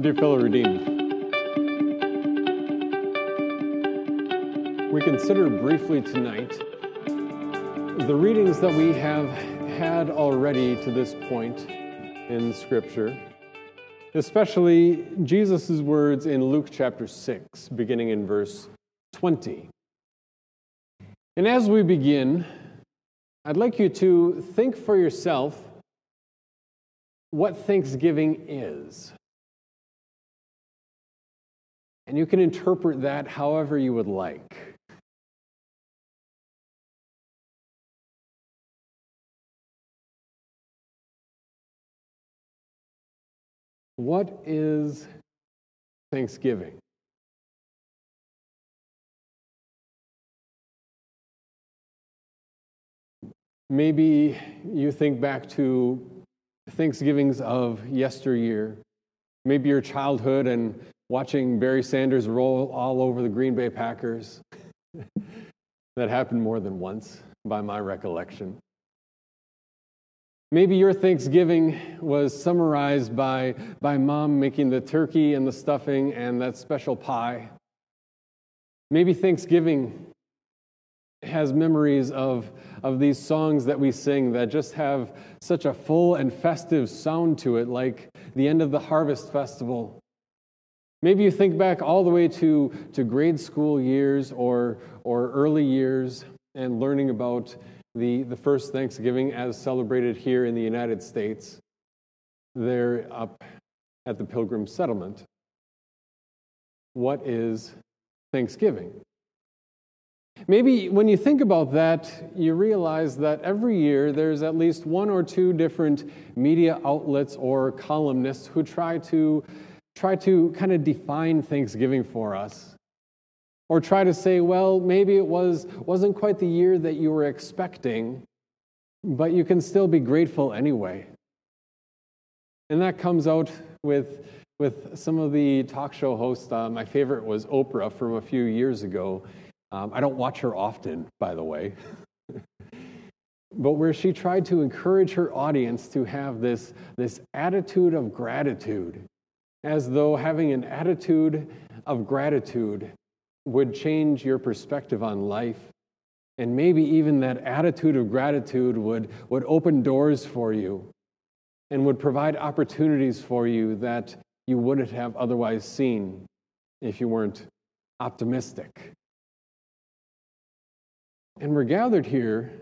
Dear fellow redeemed, we consider briefly tonight the readings that we have had already to this point in Scripture, especially Jesus' words in Luke chapter 6, beginning in verse 20. And as we begin, I'd like you to think for yourself what Thanksgiving is. And you can interpret that however you would like. What is Thanksgiving? Maybe you think back to Thanksgivings of yesteryear, maybe your childhood and watching Barry Sanders roll all over the Green Bay Packers. that happened more than once, by my recollection. Maybe your Thanksgiving was summarized by, by mom making the turkey and the stuffing and that special pie. Maybe Thanksgiving has memories of, of these songs that we sing that just have such a full and festive sound to it, like the end of the Harvest Festival. Maybe you think back all the way to, to grade school years or, or early years and learning about the, the first Thanksgiving as celebrated here in the United States. There up at the Pilgrim Settlement. What is Thanksgiving? Maybe when you think about that, you realize that every year there's at least one or two different media outlets or columnists who try to try to kind of define Thanksgiving for us. Or try to say, well, maybe it was, wasn't quite the year that you were expecting, but you can still be grateful anyway. And that comes out with, with some of the talk show hosts. Uh, my favorite was Oprah from a few years ago. Um, I don't watch her often, by the way. but where she tried to encourage her audience to have this, this attitude of gratitude, as though having an attitude of gratitude would change your perspective on life. And maybe even that attitude of gratitude would, would open doors for you and would provide opportunities for you that you wouldn't have otherwise seen if you weren't optimistic. And we're gathered here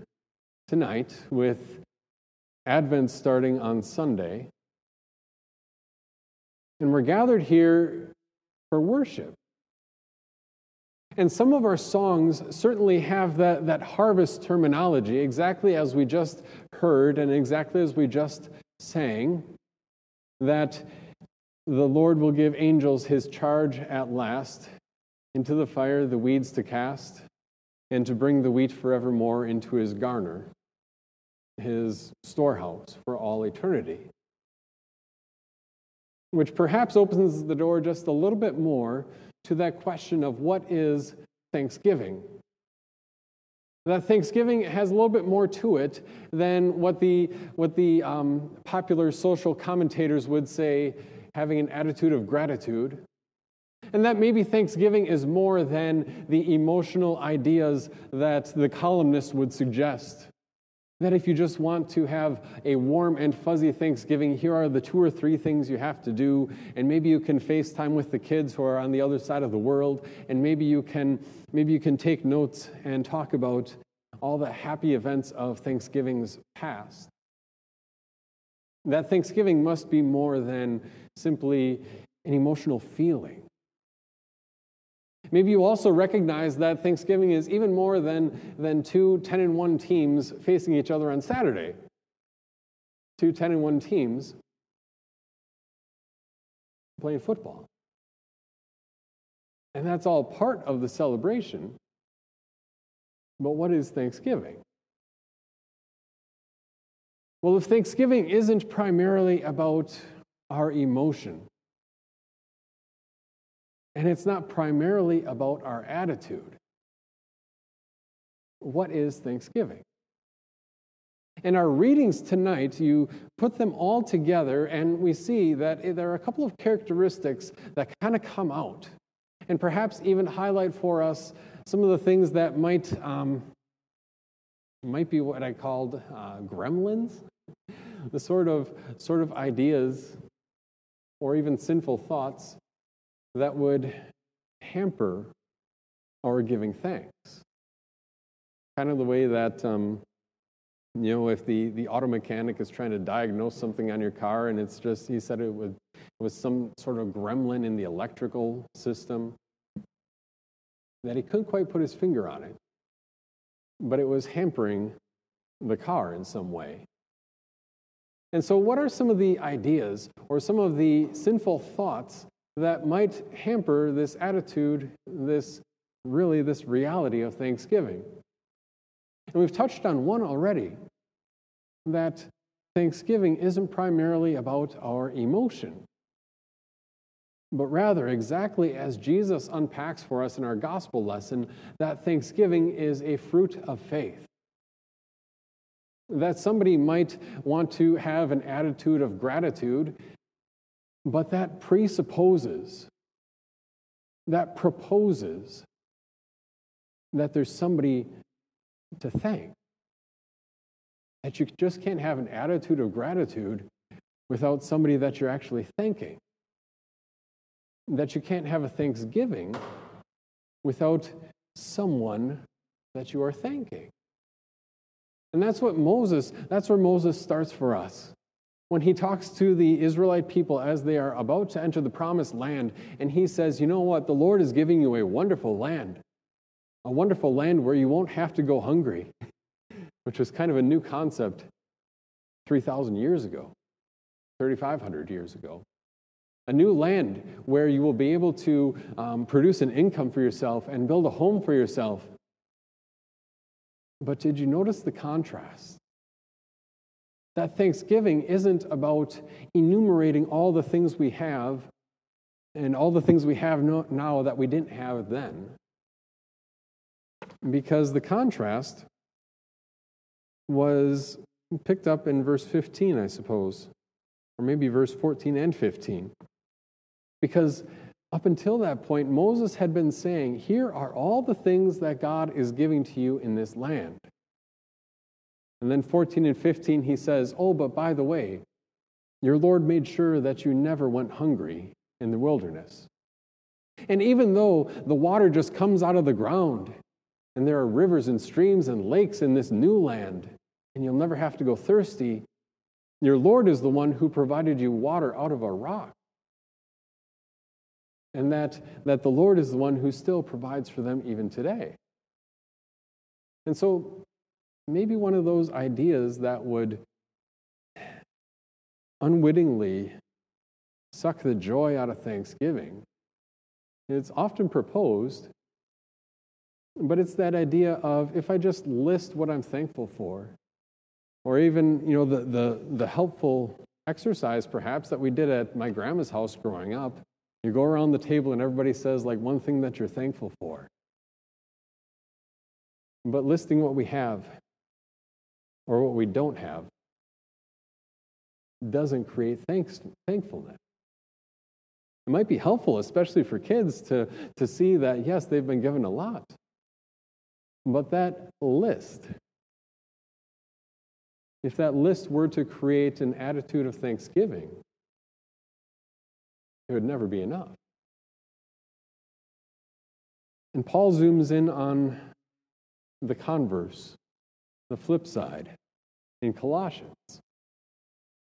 tonight with Advent starting on Sunday. And we're gathered here for worship. And some of our songs certainly have that, that harvest terminology, exactly as we just heard and exactly as we just sang, that the Lord will give angels his charge at last into the fire, the weeds to cast, and to bring the wheat forevermore into his garner, his storehouse for all eternity. Which perhaps opens the door just a little bit more to that question of what is Thanksgiving. That Thanksgiving has a little bit more to it than what the, what the um, popular social commentators would say having an attitude of gratitude and that maybe Thanksgiving is more than the emotional ideas that the columnist would suggest. That if you just want to have a warm and fuzzy Thanksgiving, here are the two or three things you have to do. And maybe you can FaceTime with the kids who are on the other side of the world. And maybe you can, maybe you can take notes and talk about all the happy events of Thanksgiving's past. That Thanksgiving must be more than simply an emotional feeling. Maybe you also recognize that Thanksgiving is even more than, than two 10 and 1 teams facing each other on Saturday. Two 10 and 1 teams playing football. And that's all part of the celebration. But what is Thanksgiving? Well, if Thanksgiving isn't primarily about our emotion, and it's not primarily about our attitude. What is Thanksgiving? In our readings tonight, you put them all together, and we see that there are a couple of characteristics that kind of come out, and perhaps even highlight for us some of the things that might um, might be what I called uh, gremlins, the sort of sort of ideas or even sinful thoughts that would hamper our giving thanks. Kind of the way that um, you know, if the, the auto mechanic is trying to diagnose something on your car and it's just, he said it was, it was some sort of gremlin in the electrical system, that he couldn't quite put his finger on it, but it was hampering the car in some way. And so, what are some of the ideas or some of the sinful thoughts that might hamper this attitude, this really this reality of Thanksgiving? And we've touched on one already that Thanksgiving isn't primarily about our emotion, but rather, exactly as Jesus unpacks for us in our gospel lesson, that Thanksgiving is a fruit of faith. That somebody might want to have an attitude of gratitude, but that presupposes, that proposes that there's somebody to thank. That you just can't have an attitude of gratitude without somebody that you're actually thanking. That you can't have a thanksgiving without someone that you are thanking. And that's what Moses, that's where Moses starts for us. When he talks to the Israelite people as they are about to enter the promised land, and he says, You know what? The Lord is giving you a wonderful land a wonderful land where you won't have to go hungry, which was kind of a new concept 3,000 years ago, 3,500 years ago. A new land where you will be able to um, produce an income for yourself and build a home for yourself. But did you notice the contrast? That Thanksgiving isn't about enumerating all the things we have and all the things we have now that we didn't have then because the contrast was picked up in verse 15, I suppose, or maybe verse 14 and 15. Because up until that point, Moses had been saying, Here are all the things that God is giving to you in this land. And then 14 and 15, he says, Oh, but by the way, your Lord made sure that you never went hungry in the wilderness. And even though the water just comes out of the ground and there are rivers and streams and lakes in this new land, and you'll never have to go thirsty. Your Lord is the one who provided you water out of a rock. And that, that the Lord is the one who still provides for them even today. And so, maybe one of those ideas that would unwittingly suck the joy out of Thanksgiving. It's often proposed but it's that idea of if I just list what I'm thankful for, or even, you know, the, the, the helpful exercise perhaps that we did at my grandma's house growing up. You go around the table and everybody says, like, one thing that you're thankful for. But listing what we have or what we don't have doesn't create thanks, thankfulness. It might be helpful, especially for kids, to, to see that, yes, they've been given a lot. But that list, if that list were to create an attitude of thanksgiving, it would never be enough. And Paul zooms in on the converse, the flip side, in Colossians,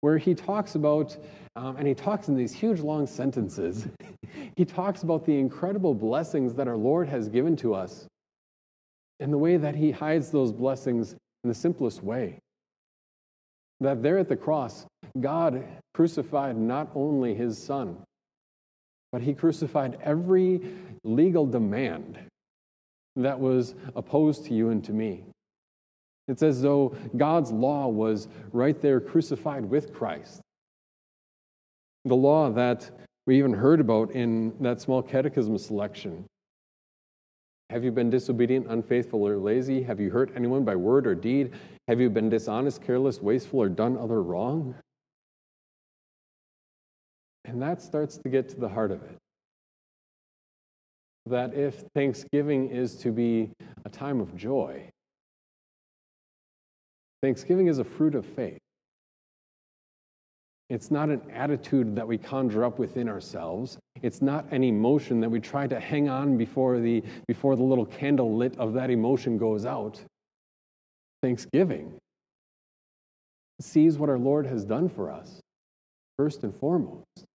where he talks about, um, and he talks in these huge long sentences, he talks about the incredible blessings that our Lord has given to us and the way that he hides those blessings in the simplest way. That there at the cross, God crucified not only his son, but he crucified every legal demand that was opposed to you and to me. It's as though God's law was right there crucified with Christ. The law that we even heard about in that small catechism selection Have you been disobedient, unfaithful, or lazy? Have you hurt anyone by word or deed? Have you been dishonest, careless, wasteful, or done other wrong? And that starts to get to the heart of it. That if Thanksgiving is to be a time of joy, Thanksgiving is a fruit of faith. It's not an attitude that we conjure up within ourselves. It's not an emotion that we try to hang on before the, before the little candle lit of that emotion goes out. Thanksgiving sees what our Lord has done for us, first and foremost.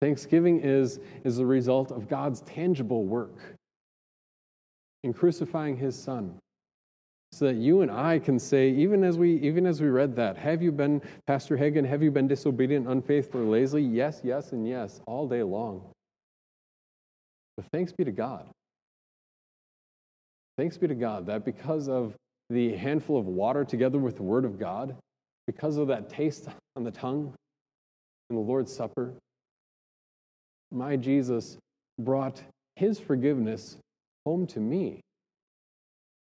Thanksgiving is, is the result of God's tangible work in crucifying his son so that you and I can say, even as we even as we read that, have you been, Pastor Hagen, have you been disobedient, unfaithful, or lazy? Yes, yes, and yes, all day long. But thanks be to God. Thanks be to God that because of the handful of water together with the Word of God, because of that taste on the tongue in the Lord's Supper, my Jesus brought his forgiveness home to me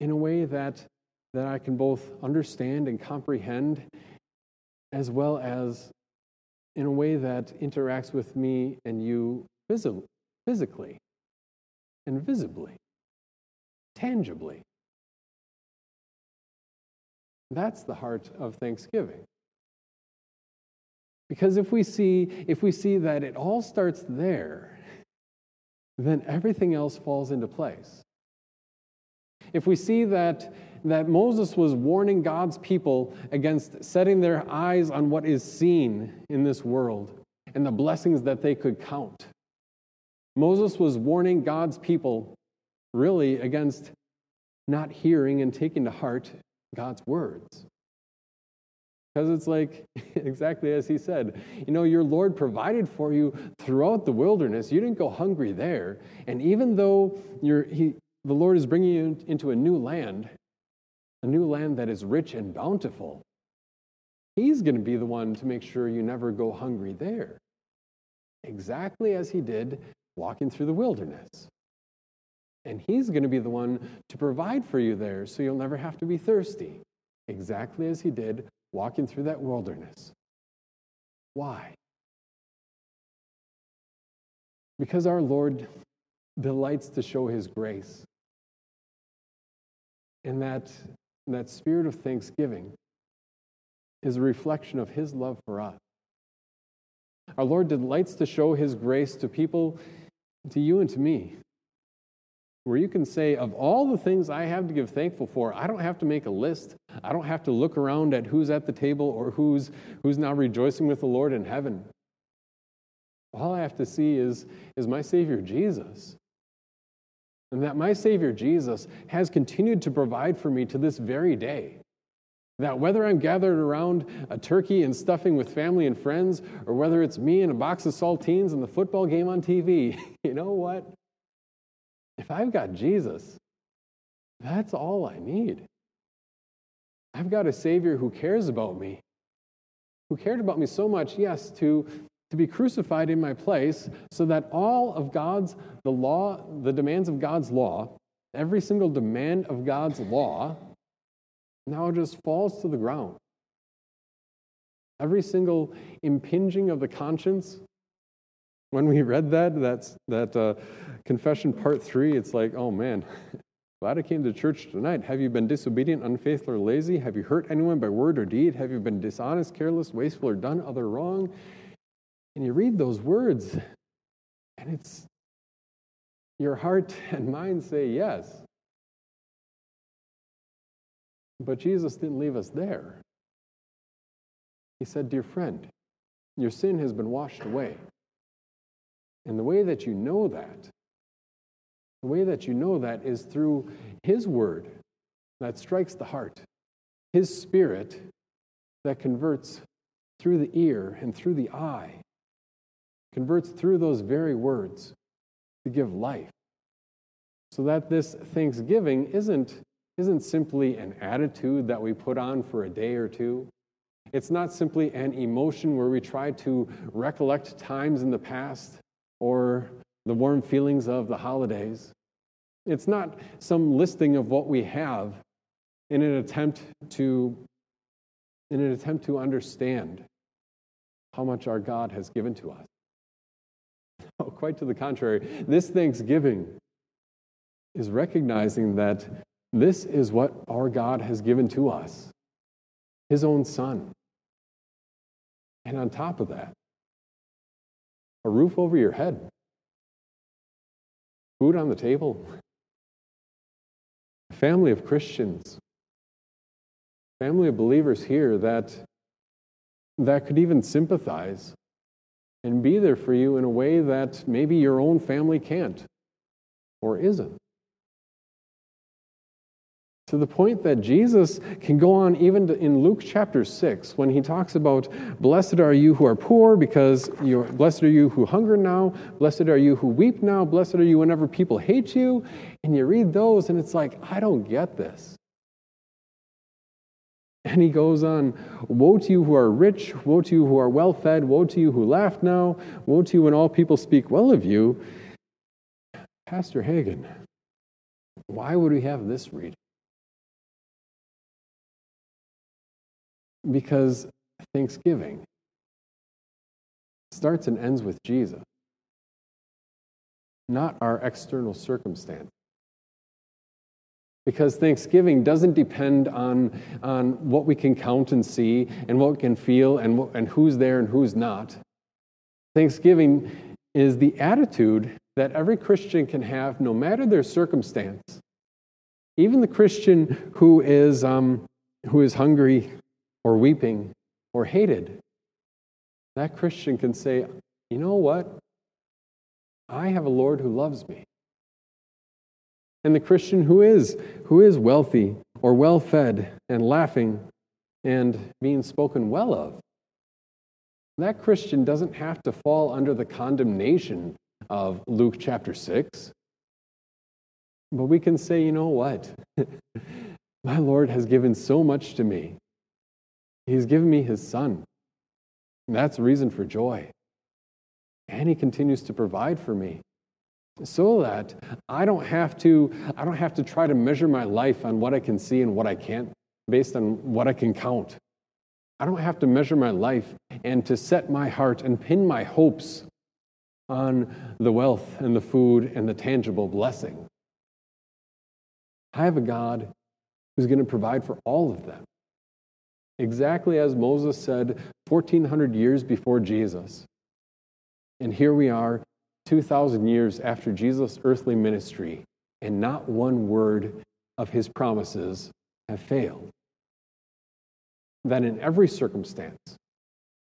in a way that, that I can both understand and comprehend, as well as in a way that interacts with me and you physically and visibly, tangibly. That's the heart of Thanksgiving. Because if we see, if we see that it all starts there, then everything else falls into place if we see that, that Moses was warning God's people against setting their eyes on what is seen in this world and the blessings that they could count, Moses was warning God's people really against not hearing and taking to heart God's words. Because it's like exactly as he said, you know, your Lord provided for you throughout the wilderness. You didn't go hungry there. And even though you're, he, the Lord is bringing you into a new land, a new land that is rich and bountiful. He's going to be the one to make sure you never go hungry there, exactly as He did walking through the wilderness. And He's going to be the one to provide for you there so you'll never have to be thirsty, exactly as He did walking through that wilderness. Why? Because our Lord delights to show His grace. And that, that spirit of thanksgiving is a reflection of his love for us. Our Lord delights to show his grace to people, to you and to me, where you can say, of all the things I have to give thankful for, I don't have to make a list. I don't have to look around at who's at the table or who's, who's now rejoicing with the Lord in heaven. All I have to see is, is my Savior Jesus and that my Savior Jesus has continued to provide for me to this very day. That whether I'm gathered around a turkey and stuffing with family and friends, or whether it's me and a box of saltines and the football game on TV, you know what? If I've got Jesus, that's all I need. I've got a Savior who cares about me, who cared about me so much, yes, to to be crucified in my place so that all of God's, the law, the demands of God's law, every single demand of God's law now just falls to the ground. Every single impinging of the conscience. When we read that, that's, that uh, confession part three, it's like, oh man, glad I came to church tonight. Have you been disobedient, unfaithful, or lazy? Have you hurt anyone by word or deed? Have you been dishonest, careless, wasteful, or done other wrong? And you read those words, and it's your heart and mind say yes. But Jesus didn't leave us there. He said, Dear friend, your sin has been washed away. And the way that you know that, the way that you know that is through His word that strikes the heart, His spirit that converts through the ear and through the eye converts through those very words to give life. So that this thanksgiving isn't, isn't simply an attitude that we put on for a day or two. It's not simply an emotion where we try to recollect times in the past or the warm feelings of the holidays. It's not some listing of what we have in an attempt to in an attempt to understand how much our God has given to us. Quite to the contrary, this thanksgiving is recognizing that this is what our God has given to us His own Son. And on top of that, a roof over your head, food on the table, a family of Christians, family of believers here that, that could even sympathize and be there for you in a way that maybe your own family can't or isn't to the point that Jesus can go on even in Luke chapter 6 when he talks about blessed are you who are poor because you're blessed are you who hunger now, blessed are you who weep now, blessed are you whenever people hate you. And you read those and it's like, I don't get this. And he goes on, Woe to you who are rich, woe to you who are well fed, woe to you who laugh now, woe to you when all people speak well of you. Pastor Hagen, why would we have this reading? Because Thanksgiving starts and ends with Jesus, not our external circumstance. Because Thanksgiving doesn't depend on, on what we can count and see and what we can feel and, and who's there and who's not. Thanksgiving is the attitude that every Christian can have no matter their circumstance. Even the Christian who is, um, who is hungry or weeping or hated, that Christian can say, you know what? I have a Lord who loves me. And the Christian who is, who is wealthy or well fed and laughing and being spoken well of, that Christian doesn't have to fall under the condemnation of Luke chapter 6. But we can say, you know what? My Lord has given so much to me. He's given me his son. And that's reason for joy. And he continues to provide for me so that I don't have to I don't have to try to measure my life on what I can see and what I can't based on what I can count. I don't have to measure my life and to set my heart and pin my hopes on the wealth and the food and the tangible blessing. I have a God who's going to provide for all of them exactly as Moses said 1400 years before Jesus. And here we are, 2,000 years after Jesus' earthly ministry, and not one word of his promises have failed. That in every circumstance,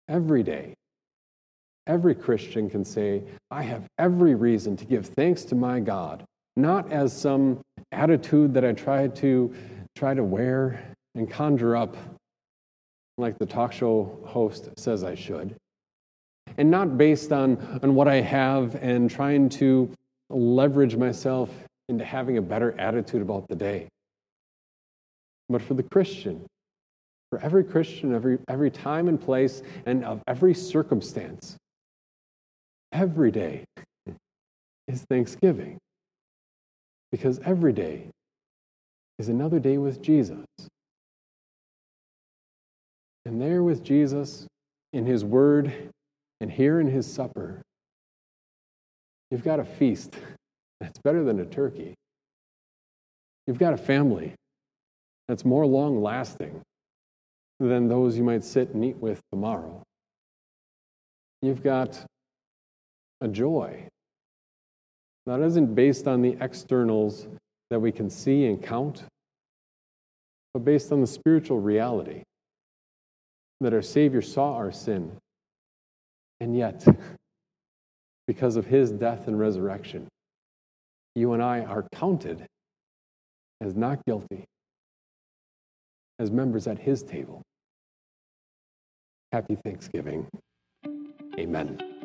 every day, every Christian can say, I have every reason to give thanks to my God, not as some attitude that I try to try to wear and conjure up like the talk show host says I should, and not based on, on what I have and trying to leverage myself into having a better attitude about the day. But for the Christian, for every Christian, every, every time and place, and of every circumstance, every day is Thanksgiving. Because every day is another day with Jesus. And there with Jesus in his word and here in his supper, you've got a feast that's better than a turkey. You've got a family that's more long lasting than those you might sit and eat with tomorrow. You've got a joy that isn't based on the externals that we can see and count, but based on the spiritual reality that our Savior saw our sin. And yet, because of his death and resurrection, you and I are counted as not guilty, as members at his table. Happy Thanksgiving. Amen.